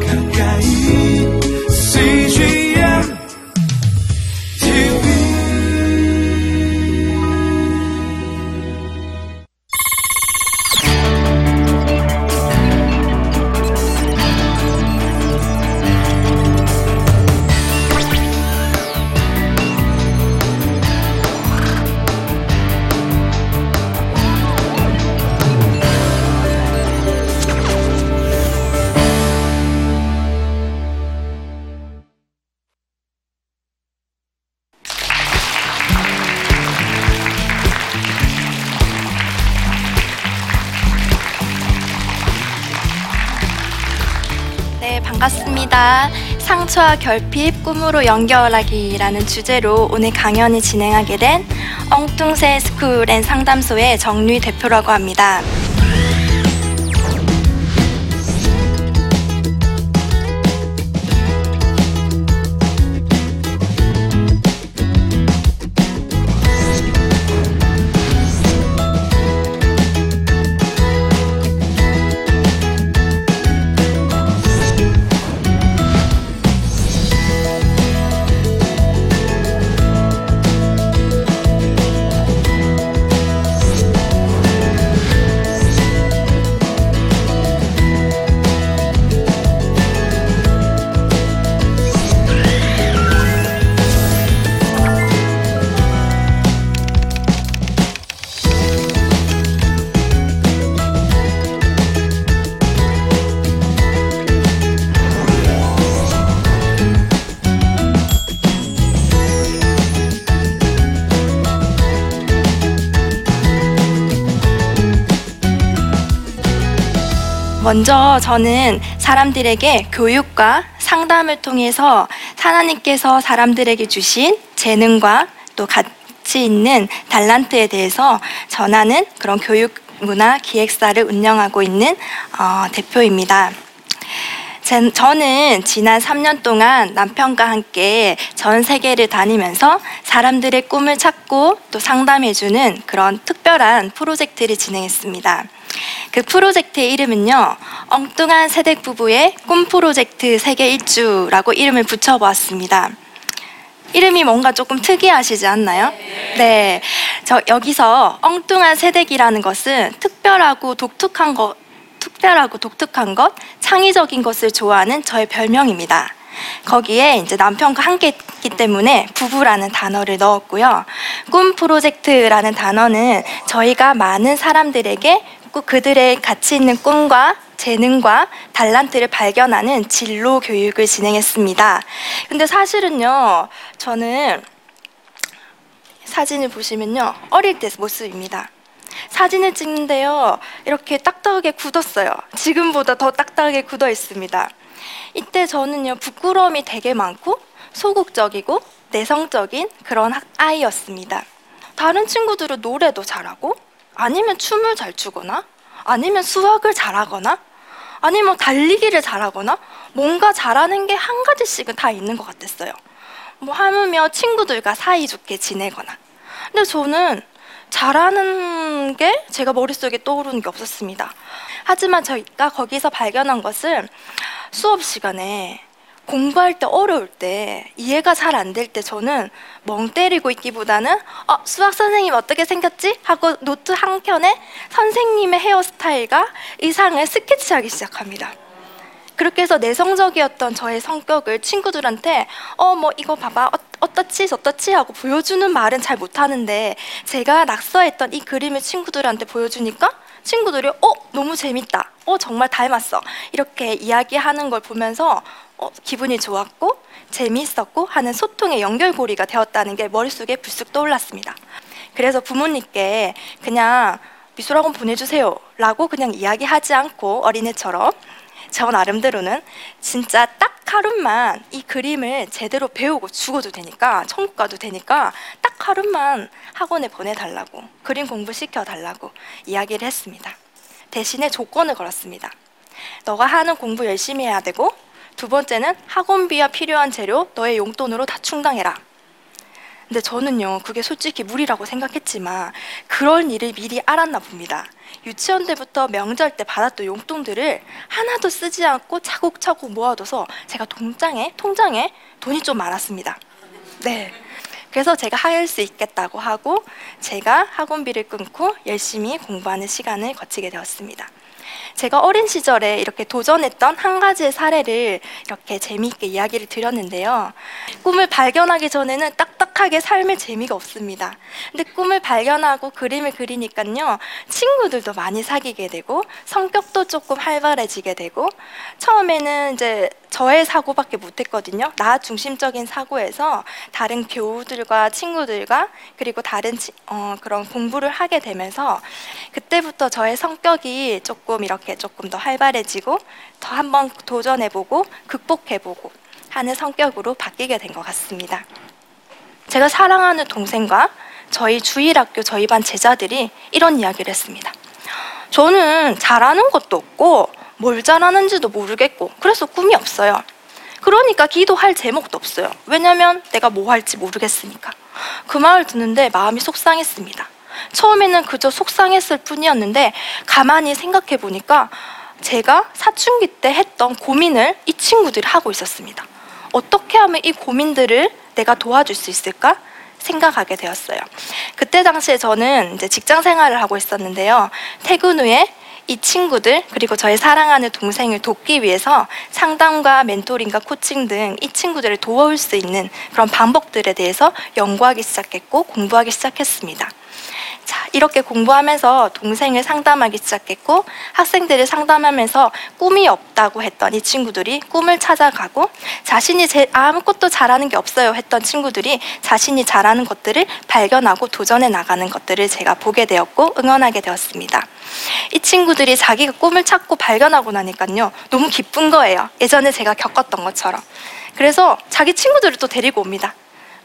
가까 상처와 결핍, 꿈으로 연결하기라는 주제로 오늘 강연을 진행하게 된 엉뚱새 스쿨 앤 상담소의 정유희 대표라고 합니다. 먼저 저는 사람들에게 교육과 상담을 통해서 하나님께서 사람들에게 주신 재능과 또 가치 있는 달란트에 대해서 전하는 그런 교육 문화 기획사를 운영하고 있는 어, 대표입니다. 제- 저는 지난 3년 동안 남편과 함께 전 세계를 다니면서 사람들의 꿈을 찾고 또 상담해주는 그런 특별한 프로젝트를 진행했습니다. 그 프로젝트의 이름은요, 엉뚱한 세댁 부부의 꿈 프로젝트 세계 일주라고 이름을 붙여보았습니다. 이름이 뭔가 조금 특이하시지 않나요? 네. 저 여기서 엉뚱한 세대기라는 것은 특별하고 독특한 것, 특별하고 독특한 것, 창의적인 것을 좋아하는 저의 별명입니다. 거기에 이제 남편과 함께 했기 때문에 부부라는 단어를 넣었고요. 꿈 프로젝트라는 단어는 저희가 많은 사람들에게 꼭 그들의 가치 있는 꿈과 재능과 달란트를 발견하는 진로 교육을 진행했습니다. 근데 사실은요, 저는 사진을 보시면요, 어릴 때 모습입니다. 사진을 찍는데요, 이렇게 딱딱하게 굳었어요. 지금보다 더 딱딱하게 굳어 있습니다. 이때 저는요, 부끄러움이 되게 많고, 소극적이고, 내성적인 그런 학- 아이였습니다. 다른 친구들은 노래도 잘하고, 아니면 춤을 잘 추거나, 아니면 수학을 잘하거나, 아니면 달리기를 잘하거나, 뭔가 잘하는 게 한 가지씩은 다 있는 것 같았어요. 뭐 하물며 친구들과 사이좋게 지내거나. 근데 저는 잘하는 게 제가 머릿속에 떠오르는 게 없었습니다. 하지만 저희가 거기서 발견한 것은 수업 시간에 공부할 때 어려울 때 이해가 잘 안 될 때 저는 멍 때리고 있기보다는 어, 수학 선생님 어떻게 생겼지? 하고 노트 한 켠에 선생님의 헤어스타일과 의상을 스케치하기 시작합니다. 그렇게 해서 내성적이었던 저의 성격을 친구들한테 어 뭐 이거 봐봐. 어, 어떻지? 저떻지? 하고 보여주는 말은 잘 못하는데 제가 낙서했던 이 그림을 친구들한테 보여주니까 친구들이 어 너무 재밌다. 어 정말 닮았어. 이렇게 이야기하는 걸 보면서 어, 기분이 좋았고 재미있었고 하는 소통의 연결고리가 되었다는 게 머릿속에 불쑥 떠올랐습니다. 그래서 부모님께 그냥 미술학원 보내주세요 라고 그냥 이야기하지 않고 어린애처럼 저 나름대로는 진짜 딱 하루만 이 그림을 제대로 배우고 죽어도 되니까 천국 가도 되니까 딱 하루만 학원에 보내달라고 그림 공부 시켜달라고 이야기를 했습니다. 대신에 조건을 걸었습니다. 너가 하는 공부 열심히 해야 되고 두 번째는 학원비와 필요한 재료 너의 용돈으로 다 충당해라. 근데 저는요, 그게 솔직히 무리라고 생각했지만 그런 일을 미리 알았나 봅니다. 유치원 때부터 명절 때 받았던 용돈들을 하나도 쓰지 않고 차곡차곡 모아둬서 제가 통장에 통장에 돈이 좀 많았습니다. 네. 그래서 제가 할 수 있겠다고 하고 제가 학원비를 끊고 열심히 공부하는 시간을 거치게 되었습니다. 제가 어린 시절에 이렇게 도전했던 한 가지의 사례를 이렇게 재미있게 이야기를 드렸는데요. 꿈을 발견하기 전에는 딱딱하게 삶의 재미가 없습니다. 근데 꿈을 발견하고 그림을 그리니까요. 친구들도 많이 사귀게 되고 성격도 조금 활발해지게 되고 처음에는 이제 저의 사고밖에 못했거든요. 나 중심적인 사고에서 다른 교우들과 친구들과 그리고 다른 치- 어, 그런 공부를 하게 되면서 그때부터 저의 성격이 조금 이렇게 조금 더 활발해지고 더 한번 도전해보고 극복해보고 하는 성격으로 바뀌게 된 것 같습니다. 제가 사랑하는 동생과 저희 주일 학교 저희 반 제자들이 이런 이야기를 했습니다. 저는 잘하는 것도 없고 뭘 잘하는지도 모르겠고 그래서 꿈이 없어요. 그러니까 기도할 제목도 없어요. 왜냐면 내가 뭐 할지 모르겠으니까. 그 말을 듣는데 마음이 속상했습니다. 처음에는 그저 속상했을 뿐이었는데 가만히 생각해 보니까 제가 사춘기 때 했던 고민을 이 친구들이 하고 있었습니다. 어떻게 하면 이 고민들을 내가 도와줄 수 있을까? 생각하게 되었어요. 그때 당시에 저는 이제 직장 생활을 하고 있었는데요. 퇴근 후에 이 친구들 그리고 저의 사랑하는 동생을 돕기 위해서 상담과 멘토링과 코칭 등 이 친구들을 도울 수 있는 그런 방법들에 대해서 연구하기 시작했고 공부하기 시작했습니다. 자, 이렇게 공부하면서 동생을 상담하기 시작했고 학생들을 상담하면서 꿈이 없다고 했던 이 친구들이 꿈을 찾아가고 자신이 제, 아무것도 잘하는 게 없어요 했던 친구들이 자신이 잘하는 것들을 발견하고 도전해 나가는 것들을 제가 보게 되었고 응원하게 되었습니다. 이 친구들이 자기가 꿈을 찾고 발견하고 나니까요 너무 기쁜 거예요. 예전에 제가 겪었던 것처럼. 그래서 자기 친구들을 또 데리고 옵니다.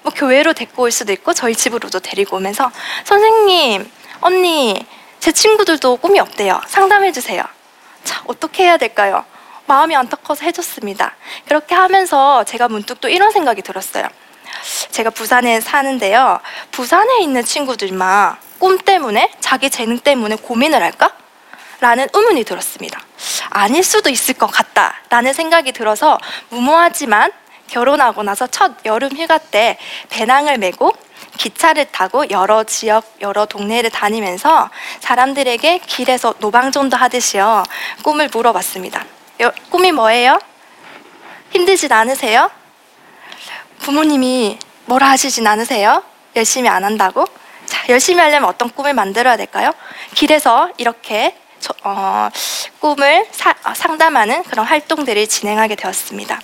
뭐 교회로 데리고 올 수도 있고 저희 집으로도 데리고 오면서 선생님, 언니, 제 친구들도 꿈이 없대요. 상담해 주세요. 자, 어떻게 해야 될까요? 마음이 안타까워서 해줬습니다. 그렇게 하면서 제가 문득 또 이런 생각이 들었어요. 제가 부산에 사는데요. 부산에 있는 친구들만 꿈 때문에 자기 재능 때문에 고민을 할까? 라는 의문이 들었습니다. 아닐 수도 있을 것 같다 라는 생각이 들어서 무모하지만 결혼하고 나서 첫 여름 휴가 때 배낭을 메고 기차를 타고 여러 지역, 여러 동네를 다니면서 사람들에게 길에서 노방전도 하듯이요 꿈을 물어봤습니다. 여- 꿈이 뭐예요? 힘들진 않으세요? 부모님이 뭐라 하시진 않으세요? 열심히 안 한다고? 자, 열심히 하려면 어떤 꿈을 만들어야 될까요? 길에서 이렇게 저- 어, 꿈을 사- 어, 상담하는 그런 활동들을 진행하게 되었습니다.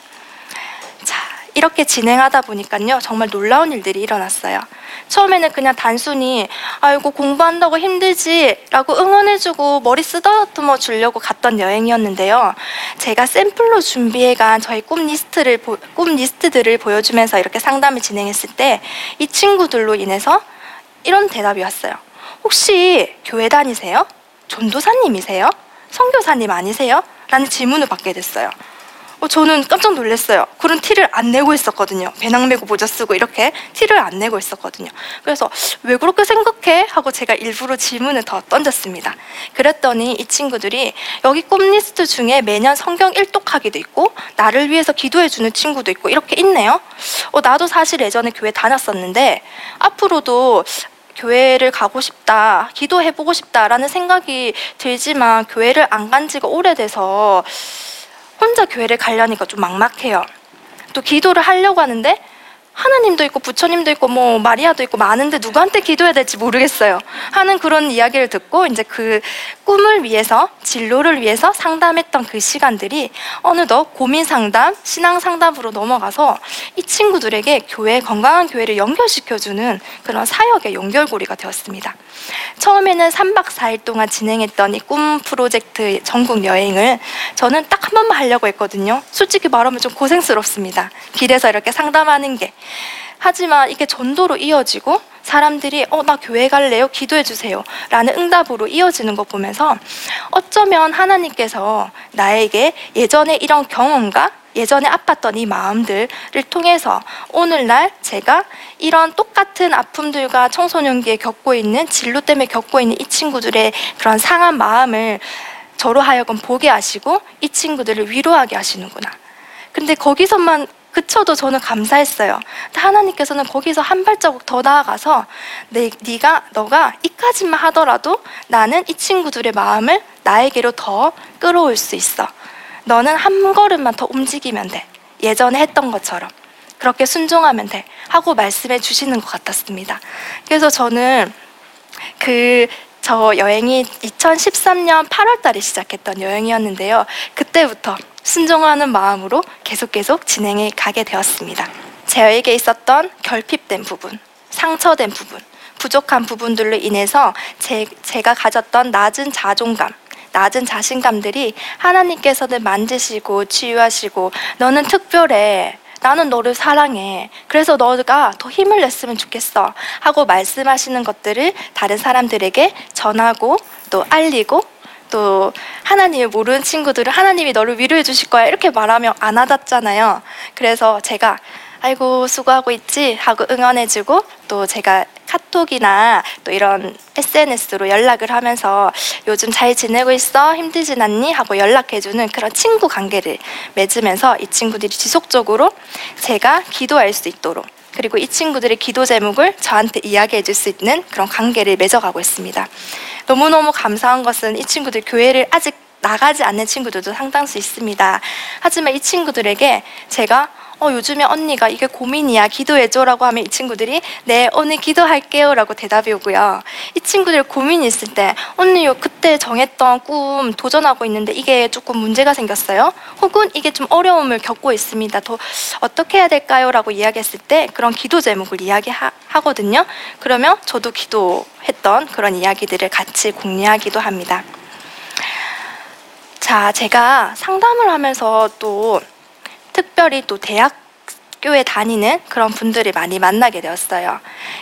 자, 이렇게 진행하다 보니까요, 정말 놀라운 일들이 일어났어요. 처음에는 그냥 단순히, 아이고, 공부한다고 힘들지 라고 응원해주고 머리 쓰다듬어 주려고 갔던 여행이었는데요. 제가 샘플로 준비해간 저희 꿈 리스트를, 보- 꿈 리스트들을 보여주면서 이렇게 상담을 진행했을 때, 이 친구들로 인해서 이런 대답이 왔어요. 혹시 교회 다니세요? 전도사님이세요? 선교사님 아니세요? 라는 질문을 받게 됐어요. 어, 저는 깜짝 놀랐어요. 그런 티를 안 내고 있었거든요. 배낭 메고 모자 쓰고 이렇게 티를 안 내고 있었거든요. 그래서 왜 그렇게 생각해? 하고 제가 일부러 질문을 더 던졌습니다. 그랬더니 이 친구들이 여기 꿈 리스트 중에 매년 성경 일독하기도 있고 나를 위해서 기도해 주는 친구도 있고 이렇게 있네요. 어, 나도 사실 예전에 교회 다녔었는데 앞으로도 교회를 가고 싶다, 기도해보고 싶다라는 생각이 들지만 교회를 안 간 지가 오래돼서 혼자 교회를 가려니까 좀 막막해요. 또 기도를 하려고 하는데 하나님도 있고 부처님도 있고 뭐 마리아도 있고 많은데 누구한테 기도해야 될지 모르겠어요. 하는 그런 이야기를 듣고 이제 그 꿈을 위해서 진로를 위해서 상담했던 그 시간들이 어느덧 고민 상담, 신앙 상담으로 넘어가서 이 친구들에게 교회 건강한 교회를 연결시켜 주는 그런 사역의 연결고리가 되었습니다. 처음에는 3박 4일 동안 진행했던 이 꿈 프로젝트 전국 여행을 저는 딱 한 번만 하려고 했거든요. 솔직히 말하면 좀 고생스럽습니다. 길에서 이렇게 상담하는 게. 하지만 이게 전도로 이어지고 사람들이 어 나 교회 갈래요 기도해 주세요 라는 응답으로 이어지는 거 보면서 어쩌면 하나님께서 나에게 예전에 이런 경험과 예전에 아팠던 이 마음들을 통해서 오늘날 제가 이런 똑같은 아픔들과 청소년기에 겪고 있는 진로 때문에 겪고 있는 이 친구들의 그런 상한 마음을 저로 하여금 보게 하시고 이 친구들을 위로하게 하시는구나. 근데 거기서만 그쳐도 저는 감사했어요. 하나님께서는 거기서 한 발자국 더 나아가서 내, 네가 너가 이까지만 하더라도 나는 이 친구들의 마음을 나에게로 더 끌어올 수 있어. 너는 한 걸음만 더 움직이면 돼. 예전에 했던 것처럼. 그렇게 순종하면 돼. 하고 말씀해 주시는 것 같았습니다. 그래서 저는 그 저 여행이 2013년 8월 달에 시작했던 여행이었는데요. 그때부터 순종하는 마음으로 계속 계속 진행해 가게 되었습니다. 저에게 있었던 결핍된 부분, 상처된 부분, 부족한 부분들로 인해서 제, 제가 가졌던 낮은 자존감, 낮은 자신감들이 하나님께서는 만지시고 치유하시고 너는 특별해. 나는 너를 사랑해. 그래서 너가 더 힘을 냈으면 좋겠어. 하고 말씀하시는 것들을 다른 사람들에게 전하고 또 알리고 또 하나님을 모르는 친구들은 하나님이 너를 위로해 주실 거야. 이렇게 말하면 안 와닿잖아요. 그래서 제가 아이고 수고하고 있지 하고 응원해주고 또 제가 카톡이나 또 이런 SNS로 연락을 하면서 요즘 잘 지내고 있어 힘들진 않니 하고 연락해주는 그런 친구 관계를 맺으면서 이 친구들이 지속적으로 제가 기도할 수 있도록 그리고 이 친구들의 기도 제목을 저한테 이야기해 줄 수 있는 그런 관계를 맺어가고 있습니다. 너무너무 감사한 것은 이 친구들 교회를 아직 나가지 않는 친구들도 상당수 있습니다. 하지만 이 친구들에게 제가 어, 요즘에 언니가 이게 고민이야. 기도해줘라고 하면 이 친구들이 네, 오늘 기도할게요 라고 대답이 오고요. 이 친구들 고민이 있을 때 언니 요 그때 정했던 꿈 도전하고 있는데 이게 조금 문제가 생겼어요. 혹은 이게 좀 어려움을 겪고 있습니다. 더 어떻게 해야 될까요?라고 이야기했을 때 그런 기도 제목을 이야기하거든요. 그러면 저도 기도했던 그런 이야기들을 같이 공유하기도 합니다. 자, 제가 상담을 하면서 또 특별히 또 대학교에 다니는 그런 분들을 많이 만나게 되었어요.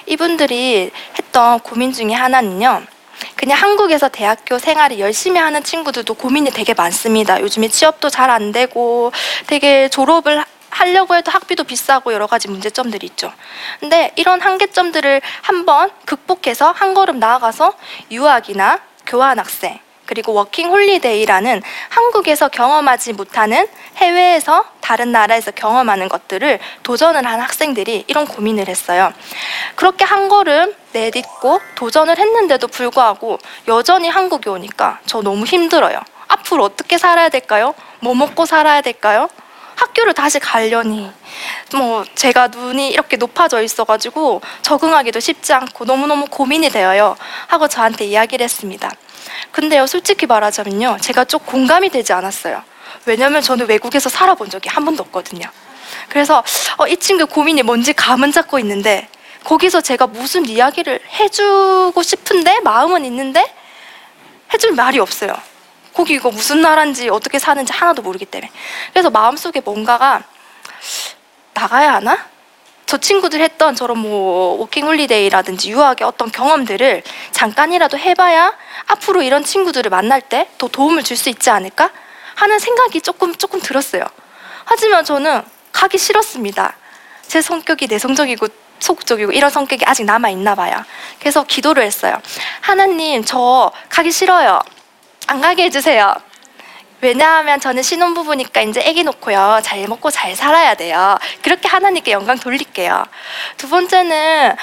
이분들이 했던 고민 중에 하나는요. 그냥 한국에서 대학교 생활을 열심히 하는 친구들도 고민이 되게 많습니다. 요즘에 취업도 잘 안 되고 되게 졸업을 하려고 해도 학비도 비싸고 여러 가지 문제점들이 있죠. 근데 이런 한계점들을 한번 극복해서 한 걸음 나아가서 유학이나 교환학생 그리고 워킹 홀리데이라는 한국에서 경험하지 못하는 해외에서 다른 나라에서 경험하는 것들을 도전을 한 학생들이 이런 고민을 했어요. 그렇게 한 걸음 내딛고 도전을 했는데도 불구하고 여전히 한국에 오니까 저 너무 힘들어요. 앞으로 어떻게 살아야 될까요? 뭐 먹고 살아야 될까요? 학교를 다시 가려니 뭐 제가 눈이 이렇게 높아져 있어가지고 적응하기도 쉽지 않고 너무너무 고민이 되어요 하고 저한테 이야기를 했습니다. 근데요 솔직히 말하자면요 제가 좀 공감이 되지 않았어요. 왜냐면 저는 외국에서 살아본 적이 한 번도 없거든요. 그래서 어, 이 친구 고민이 뭔지 감은 잡고 있는데 거기서 제가 무슨 이야기를 해주고 싶은데 마음은 있는데 해줄 말이 없어요. 거기 이거 무슨 나라인지 어떻게 사는지 하나도 모르기 때문에 그래서 마음속에 뭔가가 나가야 하나? 저 친구들 했던 저런 뭐 워킹 홀리데이라든지 유학의 어떤 경험들을 잠깐이라도 해봐야 앞으로 이런 친구들을 만날 때 더 도움을 줄 수 있지 않을까 하는 생각이 조금 조금 들었어요. 하지만 저는 가기 싫었습니다. 제 성격이 내성적이고 소극적이고 이런 성격이 아직 남아 있나 봐요. 그래서 기도를 했어요. 하나님 저 가기 싫어요. 안 가게 해주세요. 왜냐하면 저는 신혼부부니까 이제 아기 놓고요. 잘 먹고 잘 살아야 돼요. 그렇게 하나님께 영광 돌릴게요. 두 번째는,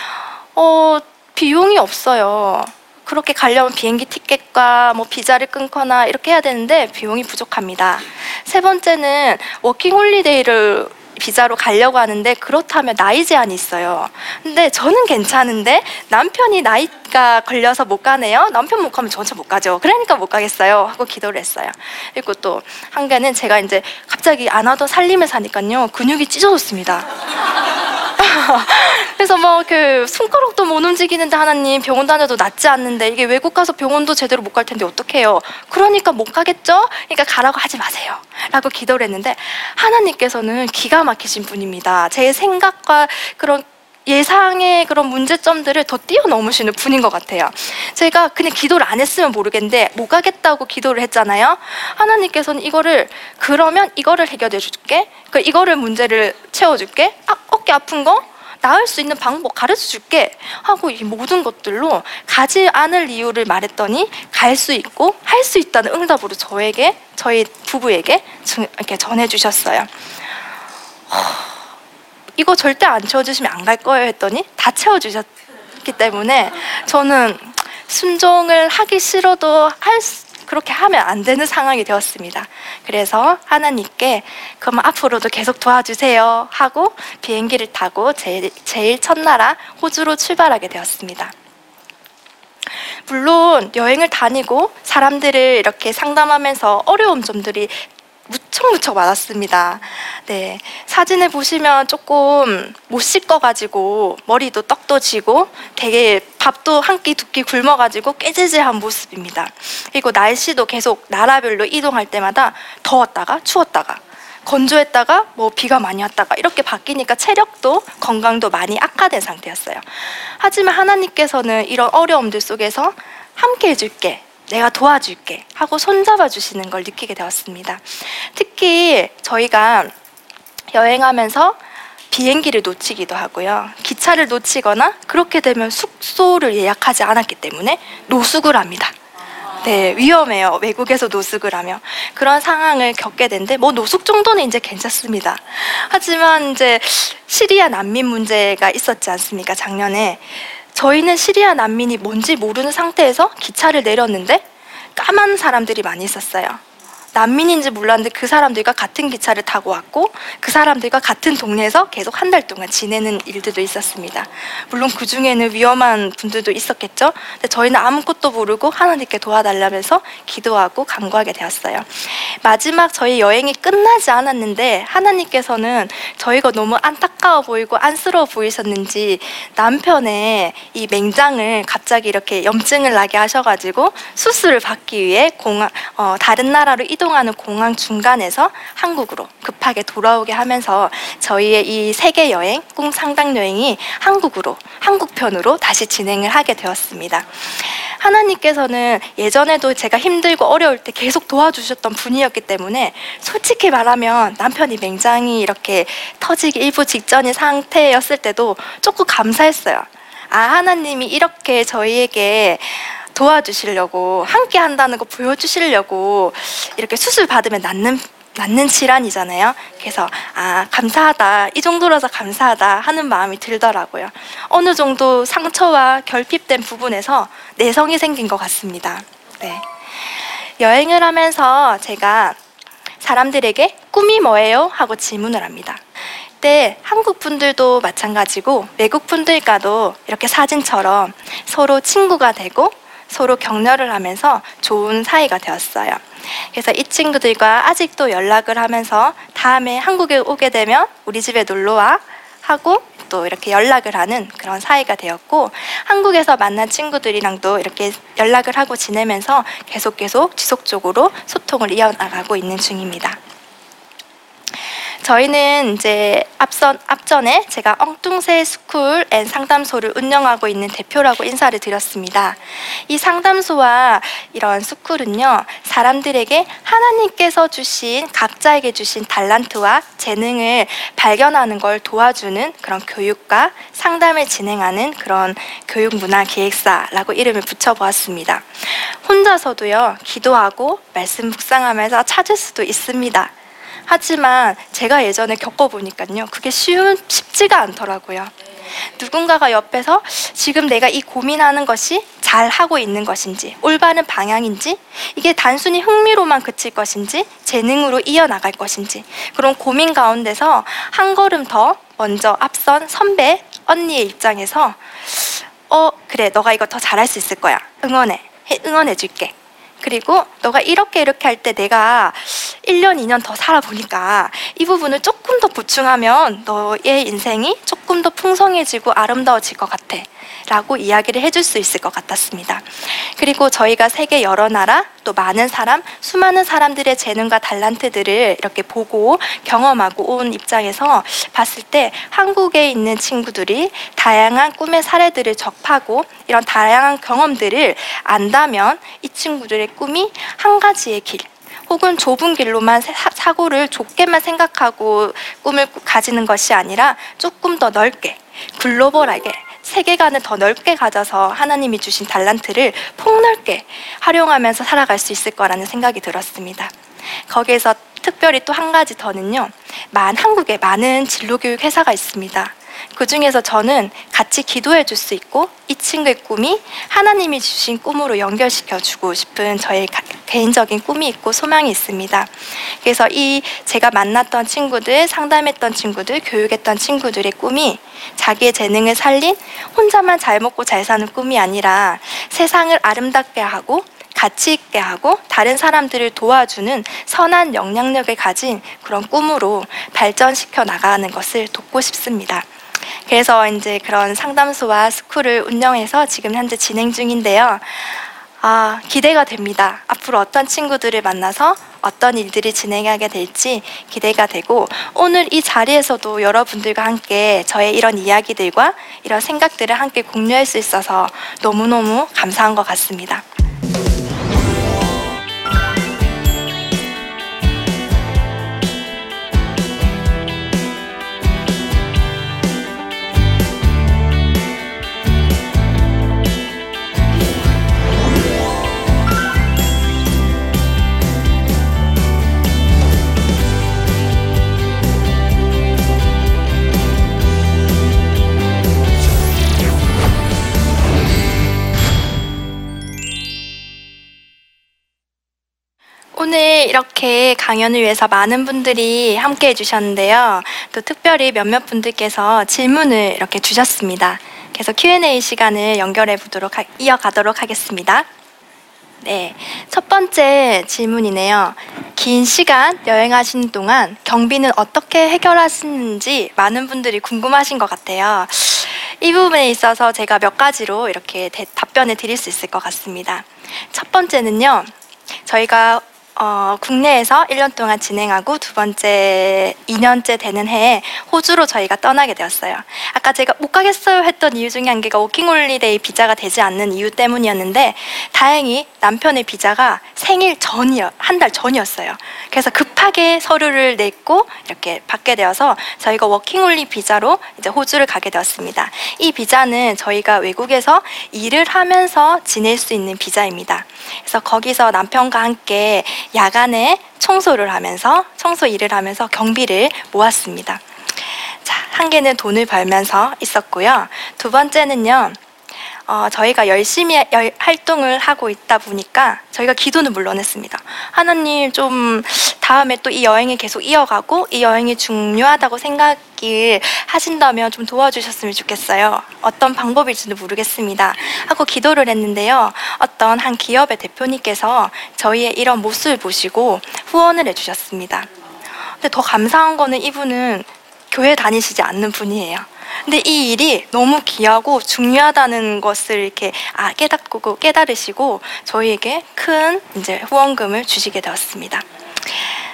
어, 비용이 없어요. 그렇게 가려면 비행기 티켓과 뭐 비자를 끊거나 이렇게 해야 되는데 비용이 부족합니다. 세 번째는 워킹 홀리데이를 비자로 가려고 하는데 그렇다면 나이 제한이 있어요. 근데 저는 괜찮은데 남편이 나이가 걸려서 못 가네요. 남편 못 가면 저 혼자 못 가죠. 그러니까 못 가겠어요. 하고 기도를 했어요. 그리고 또 한 개는 제가 이제 갑자기 안 하던 살림을 사니까요. 근육이 찢어졌습니다. 그래서 뭐 그 손가락도 못 움직이는데 하나님 병원 다녀도 낫지 않는데 이게 외국 가서 병원도 제대로 못 갈 텐데 어떡해요? 그러니까 못 가겠죠? 그러니까 가라고 하지 마세요. 라고 기도를 했는데 하나님께서는 기가 막히신 분입니다. 제 생각과 그런 예상의 그런 문제점들을 더 뛰어넘으시는 분인 것 같아요. 제가 그냥 기도를 안 했으면 모르겠는데 못 가겠다고 기도를 했잖아요. 하나님께서는 이거를 그러면 이거를 해결해 줄게. 그 이거를 문제를 채워 줄게. 아, 어깨 아픈 거 나을 수 있는 방법 가르쳐 줄게 하고 이 모든 것들로 가지 않을 이유를 말했더니 갈 수 있고 할 수 있다는 응답으로 저에게 저희 부부에게 전- 이렇게 전해 주셨어요. 이거 절대 안 채워주시면 안 갈 거예요 했더니 다 채워주셨기 때문에 저는 순종을 하기 싫어도 할 수- 그렇게 하면 안 되는 상황이 되었습니다. 그래서 하나님께 그럼 앞으로도 계속 도와주세요 하고 비행기를 타고 제일, 제일 첫 나라 호주로 출발하게 되었습니다. 물론 여행을 다니고 사람들을 이렇게 상담하면서 어려운 점들이 무척 무척 많았습니다. 네. 사진을 보시면 조금 못 씻어가지고 머리도 떡도 지고 되게 밥도 한 끼 두 끼 굶어가지고 깨질질한 모습입니다. 그리고 날씨도 계속 나라별로 이동할 때마다 더웠다가 추웠다가 건조했다가 뭐 비가 많이 왔다가 이렇게 바뀌니까 체력도 건강도 많이 악화된 상태였어요. 하지만 하나님께서는 이런 어려움들 속에서 함께 해줄게. 내가 도와줄게 하고 손잡아 주시는 걸 느끼게 되었습니다. 특히 저희가 여행하면서 비행기를 놓치기도 하고요. 기차를 놓치거나 그렇게 되면 숙소를 예약하지 않았기 때문에 노숙을 합니다. 네, 위험해요. 외국에서 노숙을 하면. 그런 상황을 겪게 되는데, 뭐 노숙 정도는 이제 괜찮습니다. 하지만 이제 시리아 난민 문제가 있었지 않습니까? 작년에. 저희는 시리아 난민이 뭔지 모르는 상태에서 기차를 내렸는데, 까만 사람들이 많이 있었어요. 난민인지 몰랐는데 그 사람들과 같은 기차를 타고 왔고 그 사람들과 같은 동네에서 계속 한 달 동안 지내는 일들도 있었습니다. 물론 그 중에는 위험한 분들도 있었겠죠. 근데 저희는 아무것도 모르고 하나님께 도와달라면서 기도하고 간구하게 되었어요. 마지막 저희 여행이 끝나지 않았는데 하나님께서는 저희가 너무 안타까워 보이고 안쓰러워 보이셨는지 남편의 이 맹장을 갑자기 이렇게 염증을 나게 하셔가지고 수술을 받기 위해 공항 어, 다른 나라로 이동 하는 공항 중간에서 한국으로 급하게 돌아오게 하면서 저희의 이 세계 여행 꿈 상당 여행이 한국으로 한국편으로 다시 진행을 하게 되었습니다. 하나님께서는 예전에도 제가 힘들고 어려울 때 계속 도와주셨던 분이었기 때문에 솔직히 말하면 남편이 맹장이 이렇게 터지기 일부 직전인 상태였을 때도 조금 감사했어요. 아, 하나님이 이렇게 저희에게 도와주시려고 함께 한다는 거 보여주시려고 이렇게 수술 받으면 낫는 낫는 질환이잖아요. 그래서 아 감사하다 이 정도라서 감사하다 하는 마음이 들더라고요. 어느 정도 상처와 결핍된 부분에서 내성이 생긴 것 같습니다. 네. 여행을 하면서 제가 사람들에게 꿈이 뭐예요? 하고 질문을 합니다. 그때 한국 분들도 마찬가지고 외국 분들과도 이렇게 사진처럼 서로 친구가 되고 서로 격려를 하면서 좋은 사이가 되었어요. 그래서 이 친구들과 아직도 연락을 하면서 다음에 한국에 오게 되면 우리 집에 놀러 와 하고 또 이렇게 연락을 하는 그런 사이가 되었고 한국에서 만난 친구들이랑도 이렇게 연락을 하고 지내면서 계속 계속 지속적으로 소통을 이어나가고 있는 중입니다. 저희는 이제 앞선 앞전에 제가 엉뚱새 스쿨 앤 상담소를 운영하고 있는 대표라고 인사를 드렸습니다. 이 상담소와 이런 스쿨은요 사람들에게 하나님께서 주신 각자에게 주신 달란트와 재능을 발견하는 걸 도와주는 그런 교육과 상담을 진행하는 그런 교육 문화 기획사라고 이름을 붙여보았습니다. 혼자서도요 기도하고 말씀 묵상하면서 찾을 수도 있습니다. 하지만 제가 예전에 겪어보니까요, 그게 쉬운, 쉽지가 않더라고요. 누군가가 옆에서 지금 내가 이 고민하는 것이 잘 하고 있는 것인지, 올바른 방향인지, 이게 단순히 흥미로만 그칠 것인지, 재능으로 이어나갈 것인지, 그런 고민 가운데서 한 걸음 더 먼저 앞선 선배, 언니의 입장에서, 어, 그래, 너가 이거 더 잘할 수 있을 거야. 응원해. 해- 응원해 줄게. 그리고 너가 이렇게 이렇게 할 때 내가 1년, 2년 더 살아보니까 이 부분을 조금 더 보충하면 너의 인생이 조금 더 풍성해지고 아름다워질 것 같아. 라고 이야기를 해줄 수 있을 것 같았습니다. 그리고 저희가 세계 여러 나라 또 많은 사람, 수많은 사람들의 재능과 달란트들을 이렇게 보고 경험하고 온 입장에서 봤을 때 한국에 있는 친구들이 다양한 꿈의 사례들을 접하고 이런 다양한 경험들을 안다면 이 친구들의 꿈이 한 가지의 길, 혹은 좁은 길로만 사- 사고를 좁게만 생각하고 꿈을 가지는 것이 아니라 조금 더 넓게 글로벌하게 세계관을 더 넓게 가져서 하나님이 주신 달란트를 폭넓게 활용하면서 살아갈 수 있을 거라는 생각이 들었습니다. 거기에서 특별히 또 한 가지 더는요. 만 한국에 많은 진로교육 회사가 있습니다. 그 중에서 저는 같이 기도해 줄 수 있고 이 친구의 꿈이 하나님이 주신 꿈으로 연결시켜 주고 싶은 저의 가- 개인적인 꿈이 있고 소망이 있습니다. 그래서 이 제가 만났던 친구들, 상담했던 친구들, 교육했던 친구들의 꿈이 자기의 재능을 살린 혼자만 잘 먹고 잘 사는 꿈이 아니라 세상을 아름답게 하고 가치 있게 하고 다른 사람들을 도와주는 선한 영향력을 가진 그런 꿈으로 발전시켜 나가는 것을 돕고 싶습니다. 그래서 이제 그런 상담소와 스쿨을 운영해서 지금 현재 진행 중인데요. 아, 기대가 됩니다. 앞으로 어떤 친구들을 만나서 어떤 일들이 진행하게 될지 기대가 되고 오늘 이 자리에서도 여러분들과 함께 저의 이런 이야기들과 이런 생각들을 함께 공유할 수 있어서 너무너무 감사한 것 같습니다. 이렇게 강연을 위해서 많은 분들이 함께 해주셨는데요. 또 특별히 몇몇 분들께서 질문을 이렇게 주셨습니다. 그래서 Q&A 시간을 연결해 보도록 하, 이어가도록 하겠습니다. 네, 첫 번째 질문이네요. 긴 시간 여행하신 동안 경비는 어떻게 해결하시는지 많은 분들이 궁금하신 것 같아요. 이 부분에 있어서 제가 몇 가지로 이렇게 대- 답변을 드릴 수 있을 것 같습니다. 첫 번째는요, 저희가 어, 국내에서 1년 동안 진행하고 두 번째 2년째 되는 해에 호주로 저희가 떠나게 되었어요. 아까 제가 못 가겠어요 했던 이유 중에 한 개가 워킹홀리데이 비자가 되지 않는 이유 때문이었는데 다행히 남편의 비자가 생일 전이요 한 달 전이었어요. 그래서 급하게 서류를 냈고 이렇게 받게 되어서 저희가 워킹홀리 비자로 이제 호주를 가게 되었습니다. 이 비자는 저희가 외국에서 일을 하면서 지낼 수 있는 비자입니다. 그래서 거기서 남편과 함께 야간에 청소를 하면서 청소 일을 하면서 경비를 모았습니다. 자, 한 개는 돈을 벌면서 있었고요. 두 번째는요. 어, 저희가 열심히 열- 활동을 하고 있다 보니까 저희가 기도는 물론 했습니다. 하나님 좀 다음에 또 이 여행이 계속 이어가고 이 여행이 중요하다고 생각이 하신다면 좀 도와주셨으면 좋겠어요. 어떤 방법일지는 모르겠습니다. 하고 기도를 했는데요. 어떤 한 기업의 대표님께서 저희의 이런 모습을 보시고 후원을 해주셨습니다. 근데 더 감사한 거는 이분은 교회 다니시지 않는 분이에요. 근데 이 일이 너무 귀하고 중요하다는 것을 이렇게 아, 깨닫고 깨달으시고 저희에게 큰 이제 후원금을 주시게 되었습니다.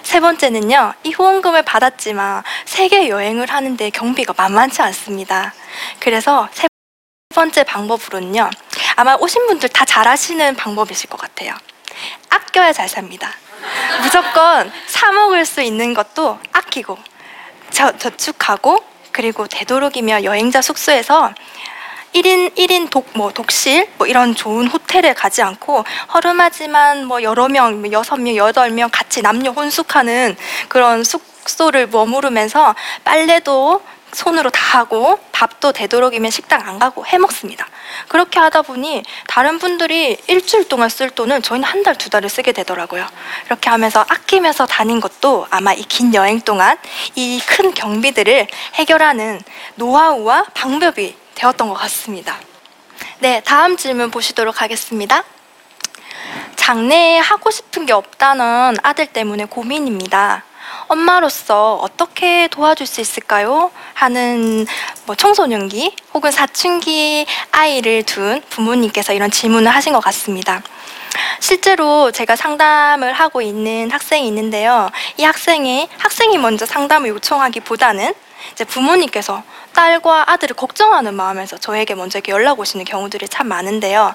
세 번째는요, 이 후원금을 받았지만 세계 여행을 하는데 경비가 만만치 않습니다. 그래서 세 번째 방법으로는요, 아마 오신 분들 다 잘 아시는 방법이실 것 같아요. 아껴야 잘 삽니다. 무조건 사 먹을 수 있는 것도 아끼고 저, 저축하고 그리고 되도록이면 여행자 숙소에서 1인 1인 독, 뭐 독실 뭐 이런 좋은 호텔에 가지 않고 허름하지만 뭐 여러 명, 뭐 여섯 명, 여덟 명 같이 남녀 혼숙하는 그런 숙소를 머무르면서 빨래도 손으로 다 하고 밥도 되도록이면 식당 안 가고 해 먹습니다. 그렇게 하다 보니 다른 분들이 일주일 동안 쓸 돈을 저희는 한 달, 두 달을 쓰게 되더라고요. 이렇게 하면서 아끼면서 다닌 것도 아마 이 긴 여행 동안 이 큰 경비들을 해결하는 노하우와 방법이 되었던 것 같습니다. 네, 다음 질문 보시도록 하겠습니다. 장래에 하고 싶은 게 없다는 아들 때문에 고민입니다. 엄마로서 어떻게 도와줄 수 있을까요? 하는 뭐 청소년기 혹은 사춘기 아이를 둔 부모님께서 이런 질문을 하신 것 같습니다. 실제로 제가 상담을 하고 있는 학생이 있는데요. 이 학생이 학생이 먼저 상담을 요청하기보다는 이제 부모님께서 딸과 아들을 걱정하는 마음에서 저에게 먼저 연락 오시는 경우들이 참 많은데요.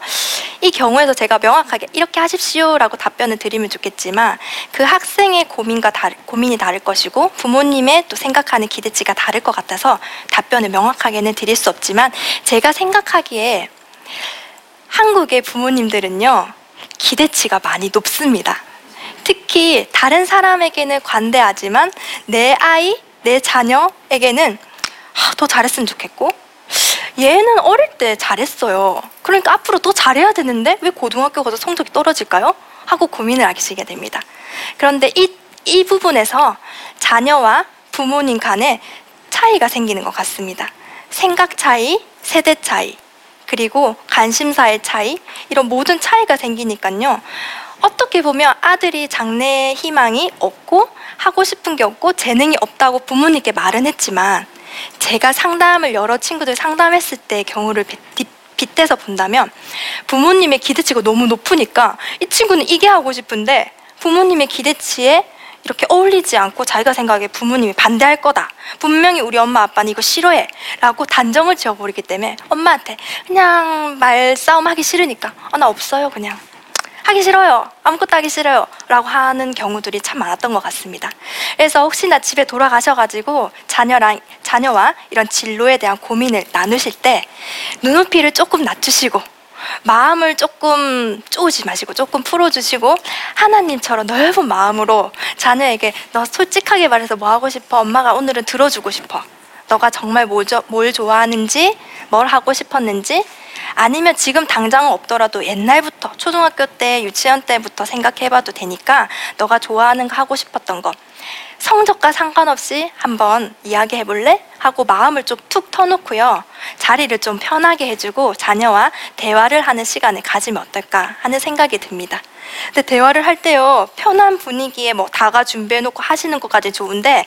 이 경우에서 제가 명확하게 이렇게 하십시오라고 답변을 드리면 좋겠지만 그 학생의 고민과 다르, 고민이 다를 것이고 부모님의 또 생각하는 기대치가 다를 것 같아서 답변을 명확하게는 드릴 수 없지만 제가 생각하기에 한국의 부모님들은요 기대치가 많이 높습니다. 특히 다른 사람에게는 관대하지만 내 아이, 내 자녀에게는 아, 더 잘했으면 좋겠고 얘는 어릴 때 잘했어요. 그러니까 앞으로 더 잘해야 되는데 왜 고등학교 가서 성적이 떨어질까요? 하고 고민을 하시게 됩니다. 그런데 이, 이 부분에서 자녀와 부모님 간에 차이가 생기는 것 같습니다. 생각 차이, 세대 차이, 그리고 관심사의 차이, 이런 모든 차이가 생기니까요. 어떻게 보면 아들이 장래의 희망이 없고 하고 싶은 게 없고 재능이 없다고 부모님께 말은 했지만 제가 상담을 여러 친구들 상담했을 때 경우를 빗- 빗대서 본다면 부모님의 기대치가 너무 높으니까 이 친구는 이게 하고 싶은데 부모님의 기대치에 이렇게 어울리지 않고 자기가 생각에 부모님이 반대할 거다. 분명히 우리 엄마 아빠는 이거 싫어해. 라고 단정을 지어버리기 때문에 엄마한테 그냥 말싸움 하기 싫으니까 아, 나 없어요. 그냥. 하기 싫어요. 아무것도 하기 싫어요. 라고 하는 경우들이 참 많았던 것 같습니다. 그래서 혹시나 집에 돌아가셔가지고 자녀랑, 자녀와 이런 진로에 대한 고민을 나누실 때 눈높이를 조금 낮추시고 마음을 조금 쪼우지 마시고 조금 풀어주시고 하나님처럼 넓은 마음으로 자녀에게 너 솔직하게 말해서 뭐 하고 싶어? 엄마가 오늘은 들어주고 싶어. 너가 정말 뭘, 저- 뭘 좋아하는지, 뭘 하고 싶었는지, 아니면 지금 당장은 없더라도 옛날부터 초등학교 때, 유치원 때부터 생각해봐도 되니까 너가 좋아하는 거 하고 싶었던 거 성적과 상관없이 한번 이야기해 볼래? 하고 마음을 좀 툭 터놓고요. 자리를 좀 편하게 해주고 자녀와 대화를 하는 시간을 가지면 어떨까 하는 생각이 듭니다. 근데 대화를 할 때요, 편한 분위기에 뭐 다가 준비해놓고 하시는 것까지 좋은데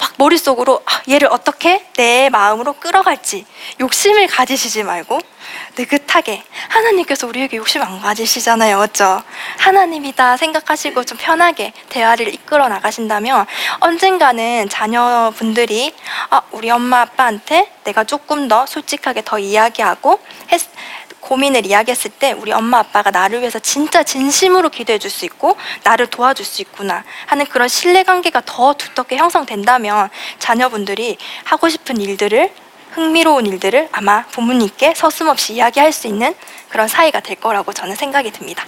막 머릿속으로 아, 얘를 어떻게 내 마음으로 끌어갈지 욕심을 가지시지 말고 느긋하게 하나님께서 우리에게 욕심 안 가지시잖아요. 맞죠? 하나님이다 생각하시고 좀 편하게 대화를 이끌어 나가신다면 언젠가는 자녀분들이 아, 우리 엄마 아빠한테 내가 조금 더 솔직하게 더 이야기하고 했, 고민을 이야기했을 때 우리 엄마 아빠가 나를 위해서 진짜 진심으로 기도해 줄 수 있고 나를 도와줄 수 있구나 하는 그런 신뢰관계가 더 두텁게 형성된다면 자녀분들이 하고 싶은 일들을 흥미로운 일들을 아마 부모님께 서슴없이 이야기할 수 있는 그런 사이가 될 거라고 저는 생각이 듭니다.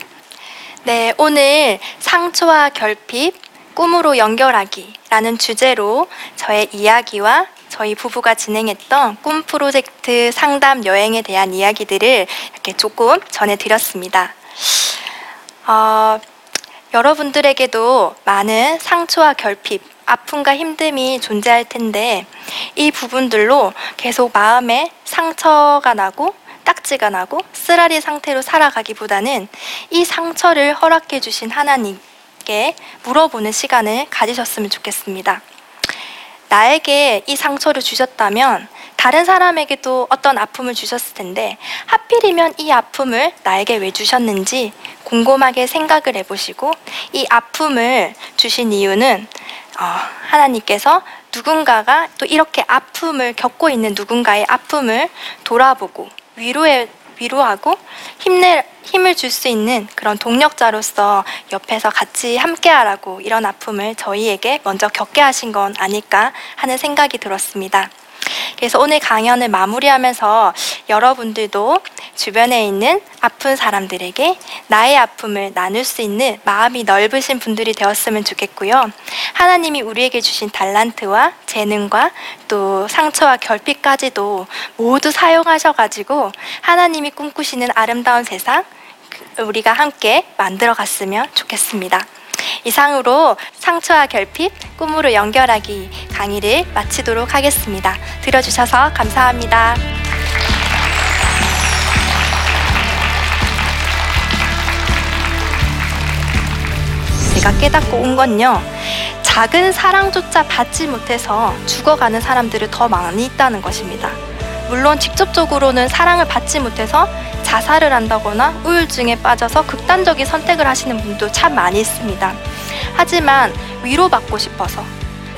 네, 오늘 상처와 결핍, 꿈으로 연결하기라는 주제로 저의 이야기와 저희 부부가 진행했던 꿈 프로젝트 상담 여행에 대한 이야기들을 이렇게 조금 전해드렸습니다. 어, 여러분들에게도 많은 상처와 결핍, 아픔과 힘듦이 존재할 텐데 이 부분들로 계속 마음에 상처가 나고 딱지가 나고 쓰라리 상태로 살아가기보다는 이 상처를 허락해 주신 하나님께 물어보는 시간을 가지셨으면 좋겠습니다. 나에게 이 상처를 주셨다면 다른 사람에게도 어떤 아픔을 주셨을 텐데 하필이면 이 아픔을 나에게 왜 주셨는지 곰곰하게 생각을 해보시고 이 아픔을 주신 이유는 어, 하나님께서 누군가가 또 이렇게 아픔을 겪고 있는 누군가의 아픔을 돌아보고 위로해 위로하고 힘내 힘을 줄 수 있는 그런 동력자로서 옆에서 같이 함께하라고 이런 아픔을 저희에게 먼저 겪게 하신 건 아닐까 하는 생각이 들었습니다. 그래서 오늘 강연을 마무리하면서 여러분들도 주변에 있는 아픈 사람들에게 나의 아픔을 나눌 수 있는 마음이 넓으신 분들이 되었으면 좋겠고요. 하나님이 우리에게 주신 달란트와 재능과 또 상처와 결핍까지도 모두 사용하셔가지고 하나님이 꿈꾸시는 아름다운 세상 그 우리가 함께 만들어 갔으면 좋겠습니다. 이상으로 상처와 결핍, 꿈으로 연결하기 강의를 마치도록 하겠습니다. 들어주셔서 감사합니다. 제가 깨닫고 온 건요. 작은 사랑조차 받지 못해서 죽어가는 사람들이 더 많이 있다는 것입니다. 물론 직접적으로는 사랑을 받지 못해서 자살을 한다거나 우울증에 빠져서 극단적인 선택을 하시는 분도 참 많이 있습니다. 하지만 위로받고 싶어서,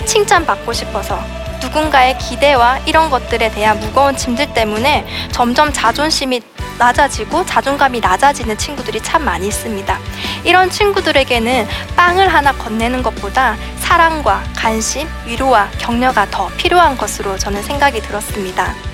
칭찬받고 싶어서, 누군가의 기대와 이런 것들에 대한 무거운 짐들 때문에 점점 자존심이 낮아지고 자존감이 낮아지는 친구들이 참 많이 있습니다. 이런 친구들에게는 빵을 하나 건네는 것보다 사랑과 관심, 위로와 격려가 더 필요한 것으로 저는 생각이 들었습니다.